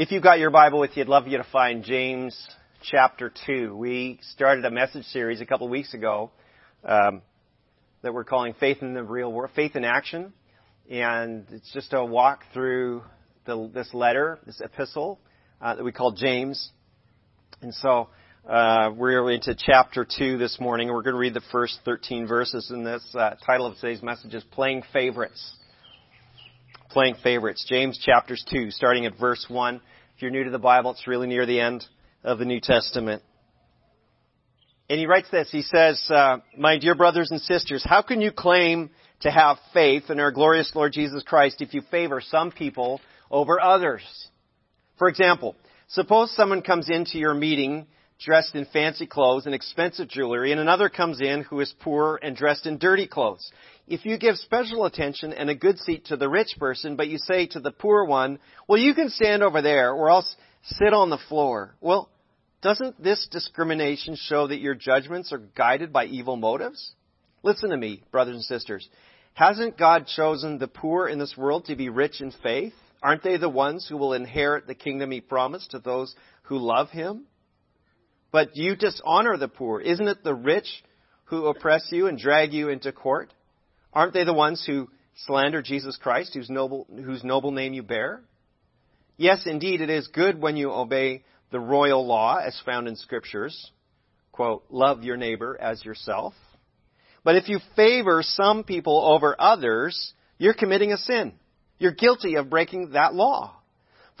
If you've got your Bible with you, I'd love you to find James chapter 2. We started a message series a couple of weeks ago um, that we're calling Faith in the Real World, Faith in Action. And it's just a walk through the, this letter, this epistle uh, that we call James. And so uh, we're into chapter 2 this morning. We're going to read the first 13 verses, and this uh, title of today's message is Playing Favorites playing favorites. James chapters 2, starting at verse 1. If you're new to the Bible, it's really near the end of the New Testament. And he writes this. He says, uh, My dear brothers and sisters, how can you claim to have faith in our glorious Lord Jesus Christ if you favor some people over others? For example, suppose someone comes into your meeting dressed in fancy clothes and expensive jewelry, and another comes in who is poor and dressed in dirty clothes. If you give special attention and a good seat to the rich person, but you say to the poor one, well, you can stand over there, or else sit on the floor. Well, doesn't this discrimination show that your judgments are guided by evil motives? Listen to me, brothers and sisters. Hasn't God chosen the poor in this world to be rich in faith? Aren't they the ones who will inherit the kingdom he promised to those who love him? But you dishonor the poor. Isn't it the rich who oppress you and drag you into court? Aren't they the ones who slander Jesus Christ, whose noble, whose noble name you bear? Yes, indeed, it is good when you obey the royal law as found in scriptures. Quote, love your neighbor as yourself. But if you favor some people over others, you're committing a sin. You're guilty of breaking that law.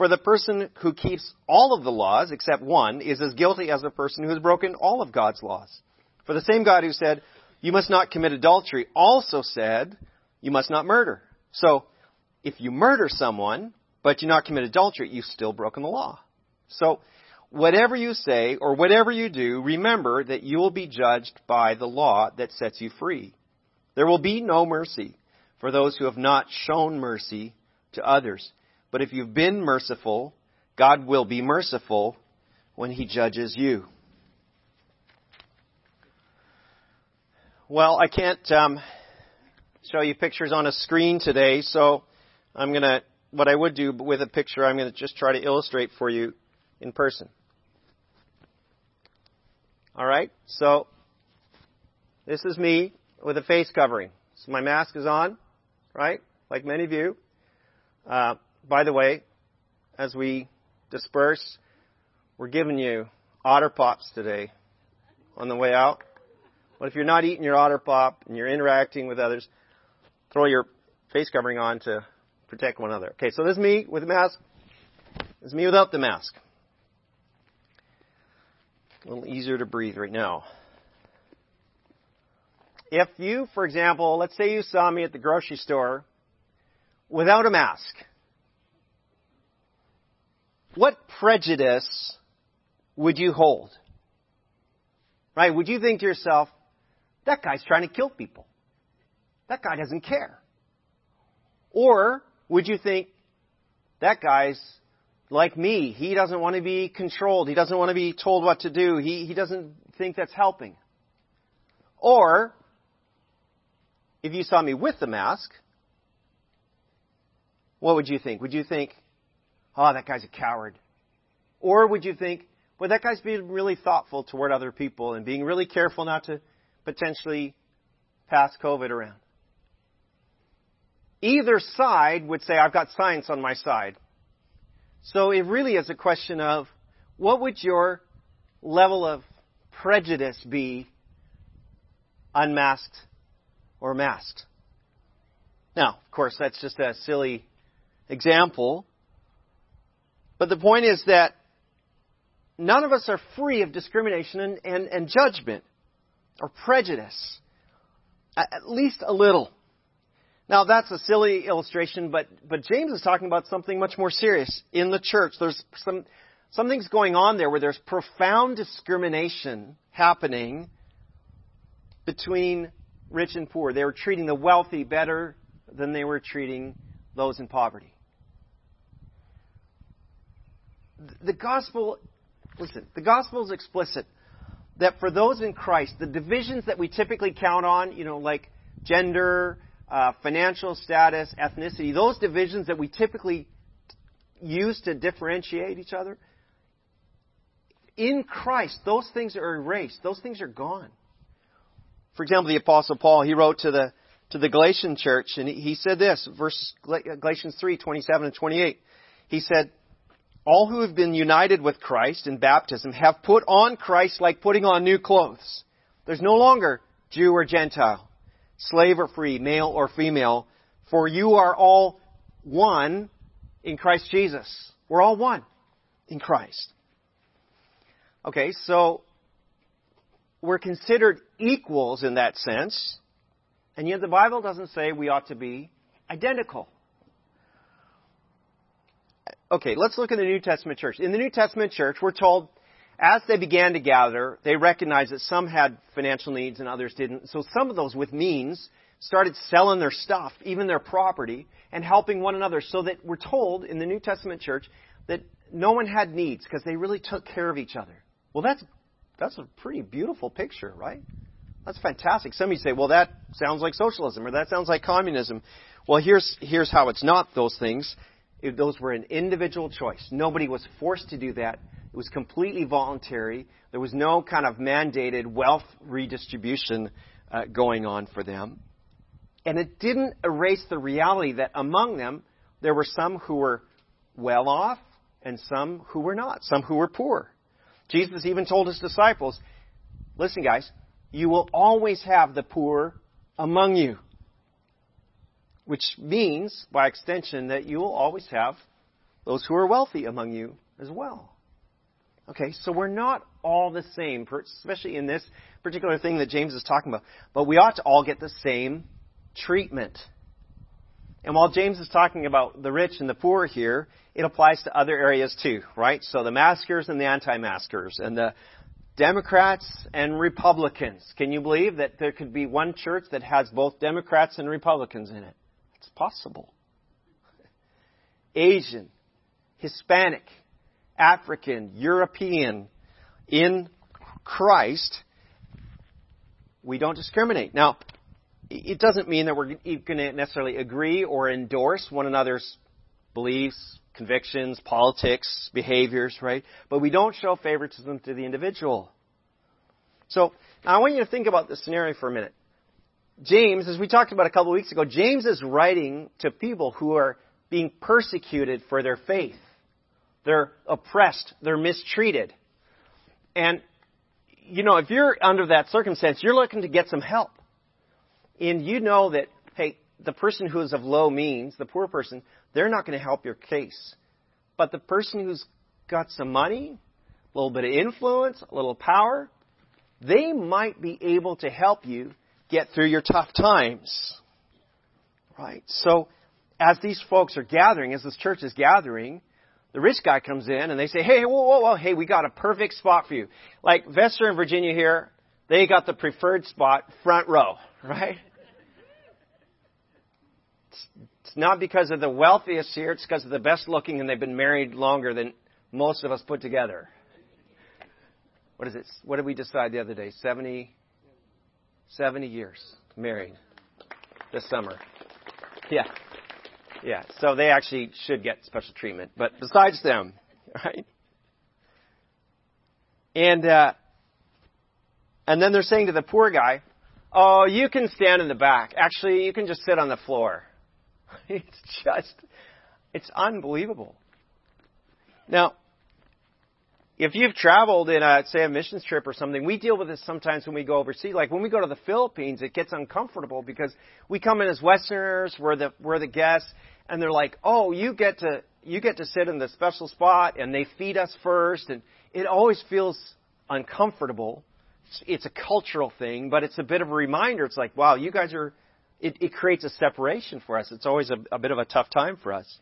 For the person who keeps all of the laws except one is as guilty as the person who has broken all of God's laws. For the same God who said, you must not commit adultery also said, you must not murder. So, if you murder someone, but you not commit adultery, you've still broken the law. So, whatever you say or whatever you do, remember that you will be judged by the law that sets you free. There will be no mercy for those who have not shown mercy to others. But if you've been merciful, God will be merciful when He judges you. Well, I can't um, show you pictures on a screen today, so I'm going to, what I would do with a picture, I'm going to just try to illustrate for you in person. All right, so this is me with a face covering. So my mask is on, right? Like many of you. Uh, by the way, as we disperse, we're giving you otter pops today on the way out. But if you're not eating your otter pop and you're interacting with others, throw your face covering on to protect one another. Okay, so this is me with the mask. This is me without the mask. A little easier to breathe right now. If you, for example, let's say you saw me at the grocery store without a mask, what prejudice would you hold? Right? Would you think to yourself, that guy's trying to kill people? That guy doesn't care. Or would you think, that guy's like me. He doesn't want to be controlled. He doesn't want to be told what to do. He, he doesn't think that's helping. Or, if you saw me with the mask, what would you think? Would you think, oh, that guy's a coward. Or would you think, well, that guy's being really thoughtful toward other people and being really careful not to potentially pass COVID around? Either side would say, I've got science on my side. So it really is a question of what would your level of prejudice be unmasked or masked? Now, of course, that's just a silly example, but the point is that none of us are free of discrimination and, and, and judgment or prejudice, at least a little. Now that's a silly illustration, but, but James is talking about something much more serious in the church. There's some, something's going on there where there's profound discrimination happening between rich and poor. They were treating the wealthy better than they were treating those in poverty. The gospel, listen, the gospel is explicit that for those in Christ, the divisions that we typically count on, you know, like gender, uh, financial status, ethnicity, those divisions that we typically use to differentiate each other. In Christ, those things are erased. Those things are gone. For example, the Apostle Paul, he wrote to the, to the Galatian church, and he, said this, verse, Galatians 3, 27 and 28. He said, all who have been united with Christ in baptism have put on Christ like putting on new clothes. There's no longer Jew or Gentile, slave or free, male or female, for you are all one in Christ Jesus. We're all one in Christ. Okay, so we're considered equals in that sense, and yet the Bible doesn't say we ought to be identical. Okay, let's look at the New Testament church. In the New Testament church, we're told as they began to gather, they recognized that some had financial needs and others didn't. So some of those with means started selling their stuff, even their property, and helping one another so that we're told in the New Testament church that no one had needs because they really took care of each other. Well, that's, that's a pretty beautiful picture, right? That's fantastic. Some of you say, well, that sounds like socialism or that sounds like communism. Well, here's, here's how it's not those things. It, those were an individual choice. Nobody was forced to do that. It was completely voluntary. There was no kind of mandated wealth redistribution uh, going on for them. And it didn't erase the reality that among them, there were some who were well off and some who were not, some who were poor. Jesus even told his disciples, listen guys, you will always have the poor among you. Which means, by extension, that you will always have those who are wealthy among you as well. Okay, so we're not all the same, especially in this particular thing that James is talking about. But we ought to all get the same treatment. And while James is talking about the rich and the poor here, it applies to other areas too, right? So the maskers and the anti-maskers, and the Democrats and Republicans. Can you believe that there could be one church that has both Democrats and Republicans in it? Possible. Asian, Hispanic, African, European, in Christ, we don't discriminate. Now, it doesn't mean that we're going to necessarily agree or endorse one another's beliefs, convictions, politics, behaviors, right? But we don't show favoritism to the individual. So, I want you to think about this scenario for a minute. James, as we talked about a couple of weeks ago, James is writing to people who are being persecuted for their faith. They're oppressed. They're mistreated. And, you know, if you're under that circumstance, you're looking to get some help. And you know that, hey, the person who is of low means, the poor person, they're not going to help your case. But the person who's got some money, a little bit of influence, a little power, they might be able to help you get through your tough times. Right? So, as these folks are gathering, as this church is gathering, the rich guy comes in and they say, hey, whoa, whoa, whoa, hey, we got a perfect spot for you. Like Vester and Virginia here, they got the preferred spot, front row, right? It's, it's not because of the wealthiest here, it's because of the best looking and they've been married longer than most of us put together. What is it? What did we decide the other day? 70, 70 years married this summer. Yeah. Yeah, so they actually should get special treatment. But besides them, right? And uh, and then they're saying to the poor guy, "Oh, you can stand in the back. Actually, you can just sit on the floor." It's just, it's unbelievable. Now, if you've traveled in a, say, a missions trip or something, we deal with this sometimes when we go overseas. Like when we go to the Philippines, it gets uncomfortable because we come in as Westerners, we're the, we're the guests, and they're like, oh, you get to, you get to sit in the special spot, and they feed us first, and it always feels uncomfortable. It's, it's a cultural thing, but it's a bit of a reminder. It's like, wow, you guys are, it, it creates a separation for us. It's always a, a bit of a tough time for us.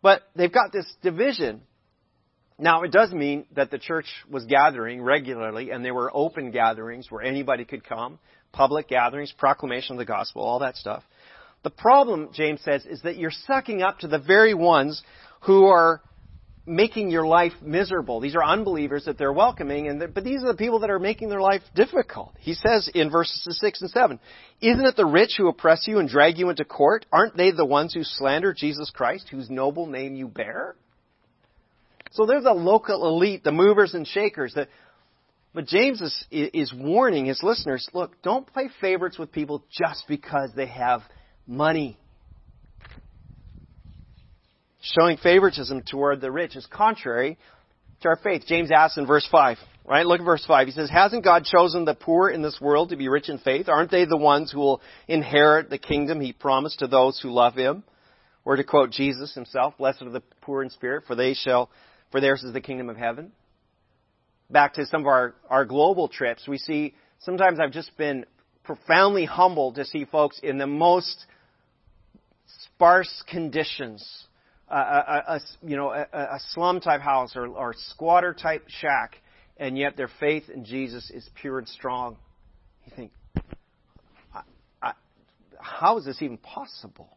But they've got this division now, it does mean that the church was gathering regularly, and there were open gatherings where anybody could come, public gatherings, proclamation of the gospel, all that stuff. The problem, James says, is that you're sucking up to the very ones who are making your life miserable. These are unbelievers that they're welcoming, and but these are the people that are making their life difficult. He says in verses 6 and 7, Isn't it the rich who oppress you and drag you into court? Aren't they the ones who slander Jesus Christ, whose noble name you bear? So there's a local elite, the movers and shakers. That, but James is, is warning his listeners, look, don't play favorites with people just because they have money showing favoritism toward the rich is contrary to our faith. James asks in verse 5, right? Look at verse 5. He says, Hasn't God chosen the poor in this world to be rich in faith? Aren't they the ones who will inherit the kingdom he promised to those who love him? Or to quote Jesus himself, Blessed are the poor in spirit, for they shall, for theirs is the kingdom of heaven. Back to some of our, our global trips, we see, sometimes I've just been profoundly humbled to see folks in the most sparse conditions a, a, you know a, a slum type house or, or squatter type shack, and yet their faith in Jesus is pure and strong. You think, I, I, how is this even possible?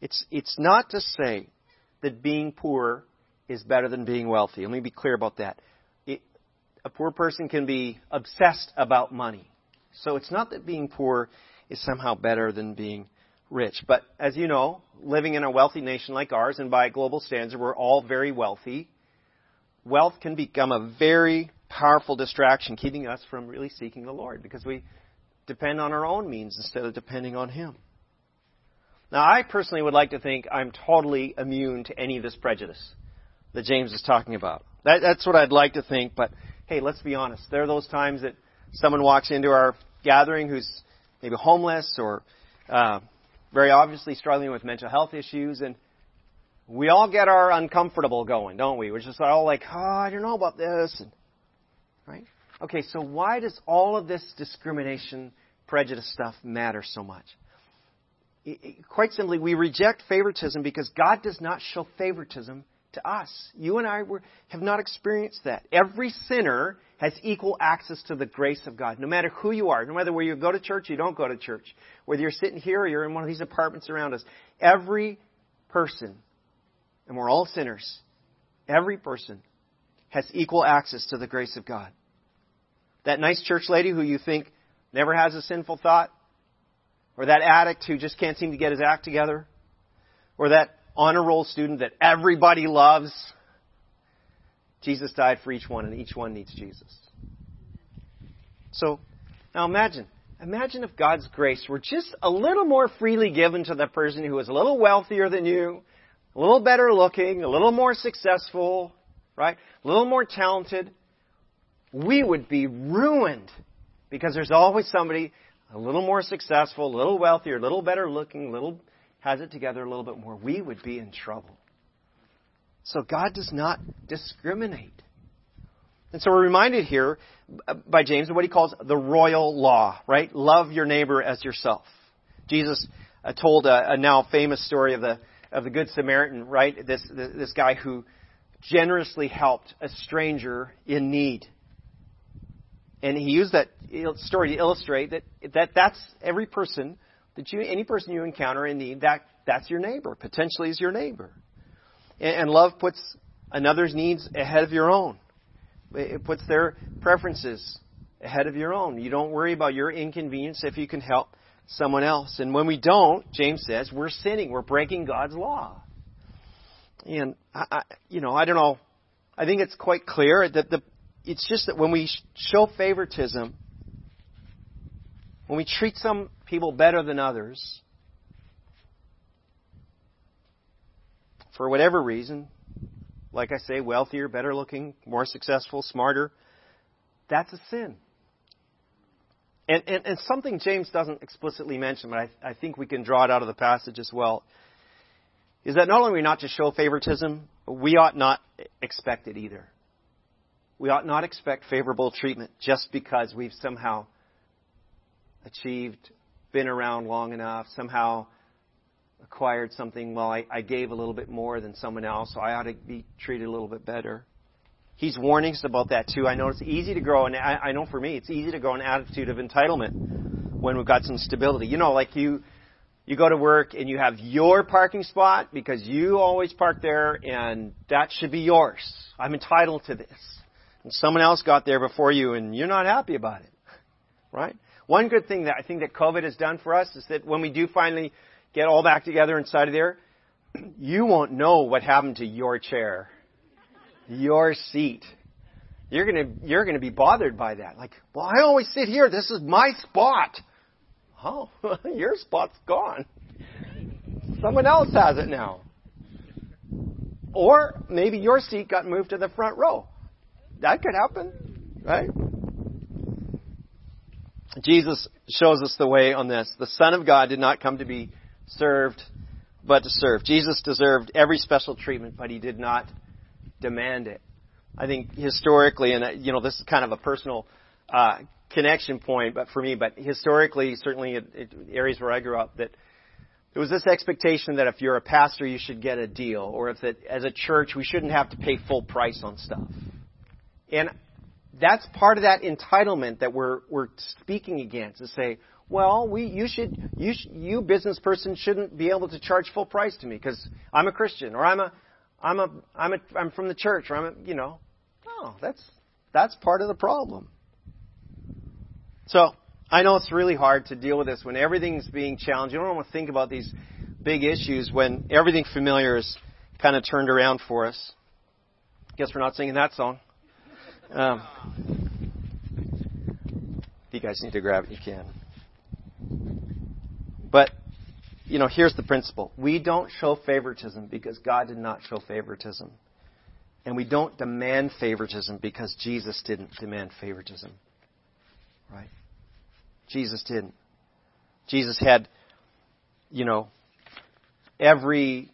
It's it's not to say that being poor is better than being wealthy. Let me be clear about that. It, a poor person can be obsessed about money. So it's not that being poor is somehow better than being rich. But as you know, living in a wealthy nation like ours, and by global standards, we're all very wealthy, wealth can become a very powerful distraction, keeping us from really seeking the Lord because we depend on our own means instead of depending on Him. Now, I personally would like to think I'm totally immune to any of this prejudice that James is talking about. That, that's what I'd like to think, but hey, let's be honest. There are those times that someone walks into our gathering who's maybe homeless or uh, very obviously struggling with mental health issues, and we all get our uncomfortable going, don't we? We're just all like, oh, I don't know about this, and, right? Okay, so why does all of this discrimination, prejudice stuff matter so much? It, it, quite simply, we reject favoritism because God does not show favoritism to us. You and I were, have not experienced that. Every sinner has equal access to the grace of God, no matter who you are, no matter where you go to church you don't go to church, whether you're sitting here or you're in one of these apartments around us. Every person, and we're all sinners, every person has equal access to the grace of God. That nice church lady who you think never has a sinful thought, or that addict who just can't seem to get his act together, or that honor roll student that everybody loves. Jesus died for each one, and each one needs Jesus. So, now imagine. Imagine if God's grace were just a little more freely given to the person who is a little wealthier than you, a little better looking, a little more successful, right? A little more talented. We would be ruined because there's always somebody a little more successful, a little wealthier, a little better looking, a little has it together a little bit more, we would be in trouble. So God does not discriminate. And so we're reminded here by James of what he calls the royal law, right? Love your neighbor as yourself. Jesus uh, told a, a, now famous story of the of the Good Samaritan, right? This this guy who generously helped a stranger in need. And he used that story to illustrate that, that that's every person that you, any person you encounter in need, that, that's your neighbor, potentially is your neighbor. And, and love puts another's needs ahead of your own. It puts their preferences ahead of your own. You don't worry about your inconvenience if you can help someone else. And when we don't, James says, we're sinning. We're breaking God's law. And, I, I, you know, I don't know. I think it's quite clear that the, it's just that when we show favoritism, when we treat some people better than others, for whatever reason, like I say, wealthier, better looking, more successful, smarter, that's a sin. And, and, and something James doesn't explicitly mention, but I, I think we can draw it out of the passage as well, is that not only are we not to show favoritism, we ought not expect it either. We ought not expect favorable treatment just because we've somehow achieved, been around long enough, somehow acquired something. Well, I, I gave a little bit more than someone else, so I ought to be treated a little bit better. He's warning us about that too. I know it's easy to grow, and I, I know for me, it's easy to grow an attitude of entitlement when we've got some stability. You know, like you, you go to work and you have your parking spot because you always park there and that should be yours. I'm entitled to this. And someone else got there before you and you're not happy about it. Right? One good thing that I think that COVID has done for us is that when we do finally get all back together inside of there, you won't know what happened to your chair, your seat. You're gonna, you're gonna be bothered by that. Like, well, I always sit here. This is my spot. Oh, your spot's gone. Someone else has it now. Or maybe your seat got moved to the front row. That could happen, right? Jesus shows us the way on this. The Son of God did not come to be served, but to serve. Jesus deserved every special treatment, but he did not demand it. I think historically, and you know, this is kind of a personal uh, connection point, but for me, but historically, certainly in areas where I grew up, that there was this expectation that if you're a pastor, you should get a deal, or if that as a church, we shouldn't have to pay full price on stuff. And that's part of that entitlement that we're we're speaking against. To say, well, we you should you you business person shouldn't be able to charge full price to me because I'm a Christian or I'm a I'm a I'm a I'm from the church or I'm a you know. No, that's that's part of the problem. So I know it's really hard to deal with this when everything's being challenged. You don't want to think about these big issues when everything familiar is kind of turned around for us. Guess we're not singing that song. Um, if you guys need to grab it, you can. But, you know, here's the principle. We don't show favoritism because God did not show favoritism. And we don't demand favoritism because Jesus didn't demand favoritism. Right? Jesus didn't. Jesus had, you know, every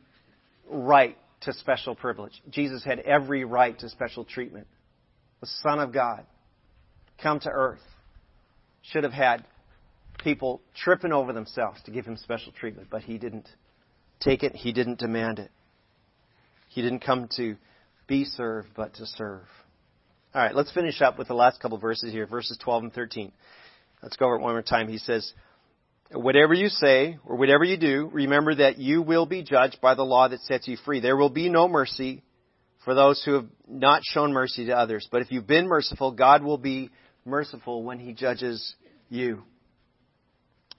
right to special privilege. Jesus had every right to special treatment. The Son of God, come to earth, should have had people tripping over themselves to give him special treatment, but he didn't take it. He didn't demand it. He didn't come to be served, but to serve. All right, let's finish up with the last couple verses here, verses 12 and 13. Let's go over it one more time. He says, Whatever you say or whatever you do, remember that you will be judged by the law that sets you free. There will be no mercy for those who have not shown mercy to others. But if you've been merciful, God will be merciful when He judges you.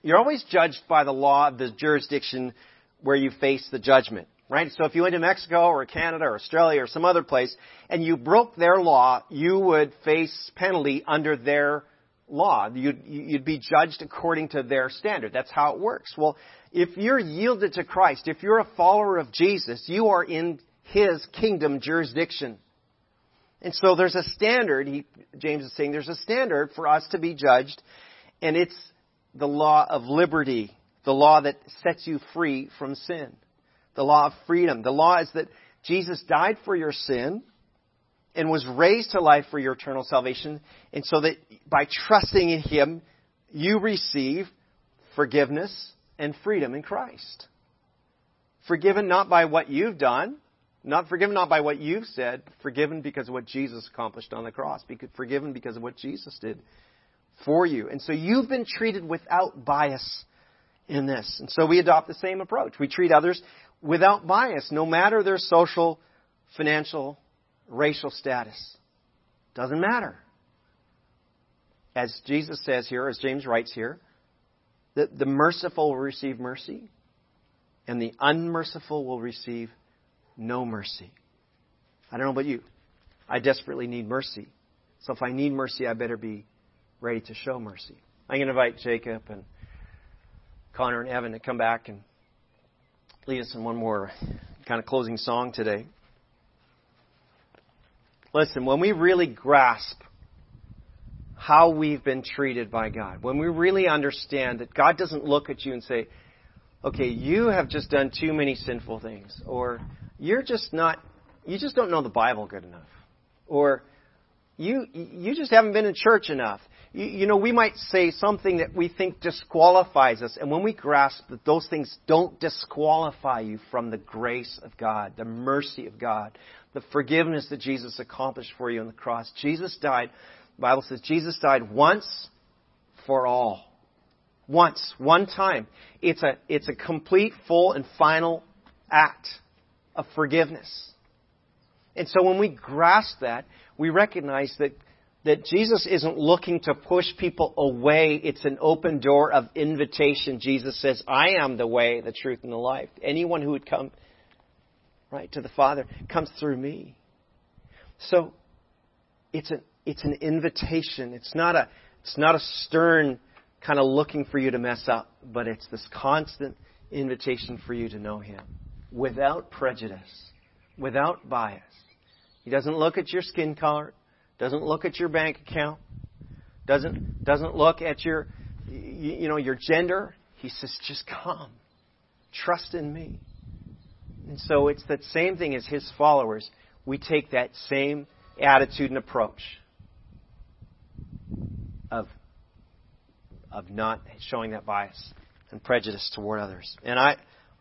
You're always judged by the law of the jurisdiction where you face the judgment, right? So if you went to Mexico or Canada or Australia or some other place and you broke their law, you would face penalty under their law. You'd, you'd be judged according to their standard. That's how it works. Well, if you're yielded to Christ, if you're a follower of Jesus, you are in His kingdom jurisdiction. And so there's a standard, he, James is saying, there's a standard for us to be judged, and it's the law of liberty, the law that sets you free from sin, the law of freedom. The law is that Jesus died for your sin, and was raised to life for your eternal salvation. And so that by trusting in Him, you receive forgiveness and freedom in Christ. Forgiven not by what you've done, not forgiven not by what you've said, forgiven because of what Jesus accomplished on the cross, forgiven because of what Jesus did for you. And so you've been treated without bias in this. And so we adopt the same approach. We treat others without bias, no matter their social, financial, racial status. Doesn't matter. As Jesus says here, as James writes here, that the merciful will receive mercy, and the unmerciful will receive no mercy. I don't know about you. I desperately need mercy. So if I need mercy, I better be ready to show mercy. I'm going to invite Jacob and Connor and Evan to come back and lead us in one more kind of closing song today. Listen, when we really grasp how we've been treated by God, when we really understand that God doesn't look at you and say, okay, you have just done too many sinful things, or you're just not, you just don't know the Bible good enough, or you, you just haven't been in church enough. You, you know, we might say something that we think disqualifies us, and when we grasp that those things don't disqualify you from the grace of God, the mercy of God, the forgiveness that Jesus accomplished for you on the cross. Jesus died, the Bible says Jesus died once for all. Once, one time. It's a, it's a complete, full, and final act of forgiveness. And so when we grasp that, we recognize that, that Jesus isn't looking to push people away. It's an open door of invitation. Jesus says, I am the way, the truth, and the life. Anyone who would come, right, to the Father comes through me. So, it's an, it's an invitation. It's not a, it's not a stern kind of looking for you to mess up, but it's this constant invitation for you to know Him without prejudice, without bias. He doesn't look at your skin color, doesn't look at your bank account, doesn't doesn't look at your you know your gender. He says, just come, trust in me. And so it's that same thing as his followers. We take that same attitude and approach of of not showing that bias and prejudice toward others. And I,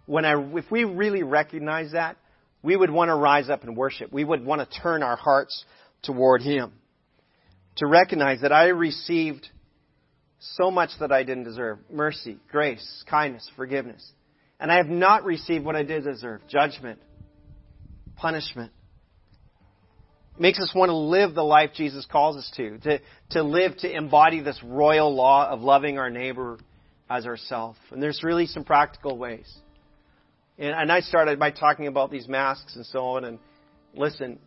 when I, if we really recognize that, we would want to rise up and worship. We would want to turn our hearts toward Him. To recognize that I received so much that I didn't deserve mercy, grace, kindness, forgiveness. And I have not received what I did deserve judgment, punishment. Makes us want to live the life Jesus calls us to, to, to live, to embody this royal law of loving our neighbor as ourselves. And there's really some practical ways. And, and I started by talking about these masks and so on. And listen,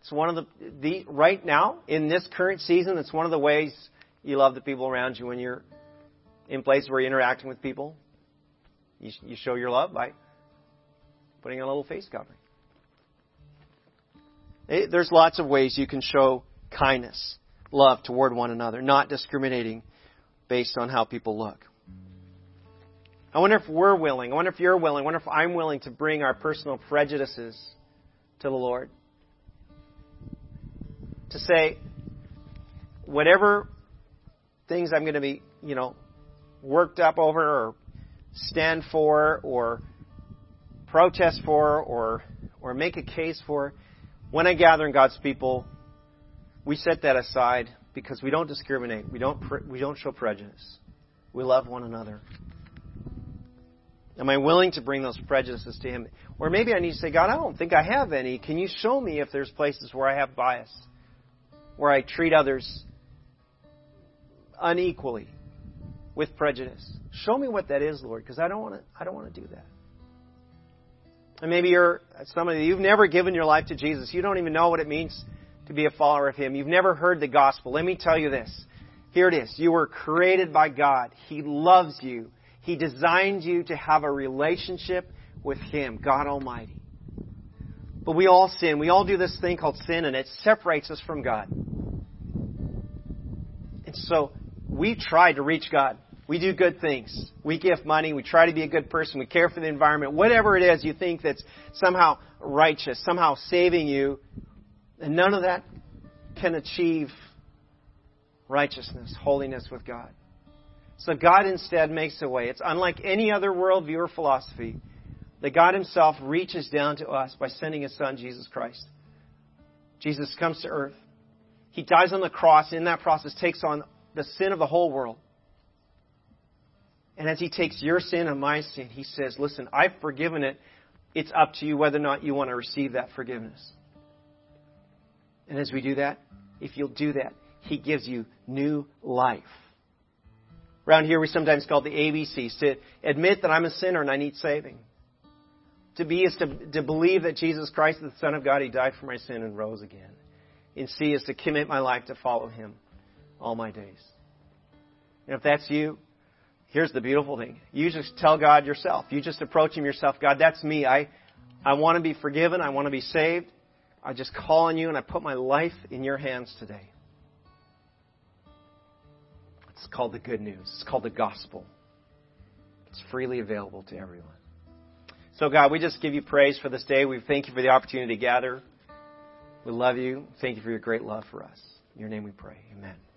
it's one of the, the right now in this current season. It's one of the ways you love the people around you when you're in places where you're interacting with people. You, you show your love by putting on a little face covering. It, there's lots of ways you can show kindness, love toward one another, not discriminating based on how people look. I wonder if we're willing, I wonder if you're willing, I wonder if I'm willing to bring our personal prejudices to the Lord. To say, whatever things I'm going to be, you know, worked up over or stand for or protest for or or make a case for, when I gather in God's people, we set that aside because we don't discriminate. We don't we don't show prejudice. We love one another. Am I willing to bring those prejudices to Him? Or maybe I need to say, God, I don't think I have any. Can you show me if there's places where I have bias, where I treat others unequally with prejudice? Show me what that is, Lord, because I don't want to. I don't want to do that. And maybe you're somebody. You've never given your life to Jesus. You don't even know what it means to be a follower of Him. You've never heard the gospel. Let me tell you this. Here it is. You were created by God. He loves you. He designed you to have a relationship with Him, God Almighty. But we all sin. We all do this thing called sin, and it separates us from God. And so we try to reach God. We do good things. We give money. We try to be a good person. We care for the environment. Whatever it is you think that's somehow righteous, somehow saving you, and none of that can achieve righteousness, holiness with God. So God instead makes a way. It's unlike any other worldview or philosophy that God Himself reaches down to us by sending His Son, Jesus Christ. Jesus comes to earth. He dies on the cross. And in that process, takes on the sin of the whole world. And as He takes your sin and my sin, He says, Listen, I've forgiven it. It's up to you whether or not you want to receive that forgiveness. And as we do that, if you'll do that, He gives you new life. Around here, we sometimes call it the ABCs to admit that I'm a sinner and I need saving. To be is to, to believe that Jesus Christ is the Son of God. He died for my sin and rose again. And C is to commit my life to follow Him all my days. And if that's you, here's the beautiful thing. You just tell God yourself. You just approach Him yourself. God, that's me. I, I want to be forgiven. I want to be saved. I just call on you and I put my life in your hands today. It's called the good news. It's called the gospel. It's freely available to everyone. So, God, we just give you praise for this day. We thank you for the opportunity to gather. We love you. Thank you for your great love for us. In your name we pray. Amen.